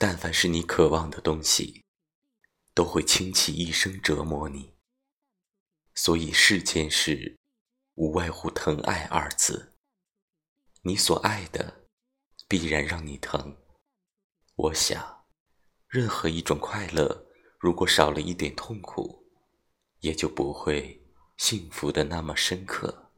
但凡是你渴望的东西都会倾其一生折磨你。所以世间事无外乎疼爱二字你所爱的必然让你疼。我想任何一种快乐如果少了一点痛苦也就不会幸福的那么深刻。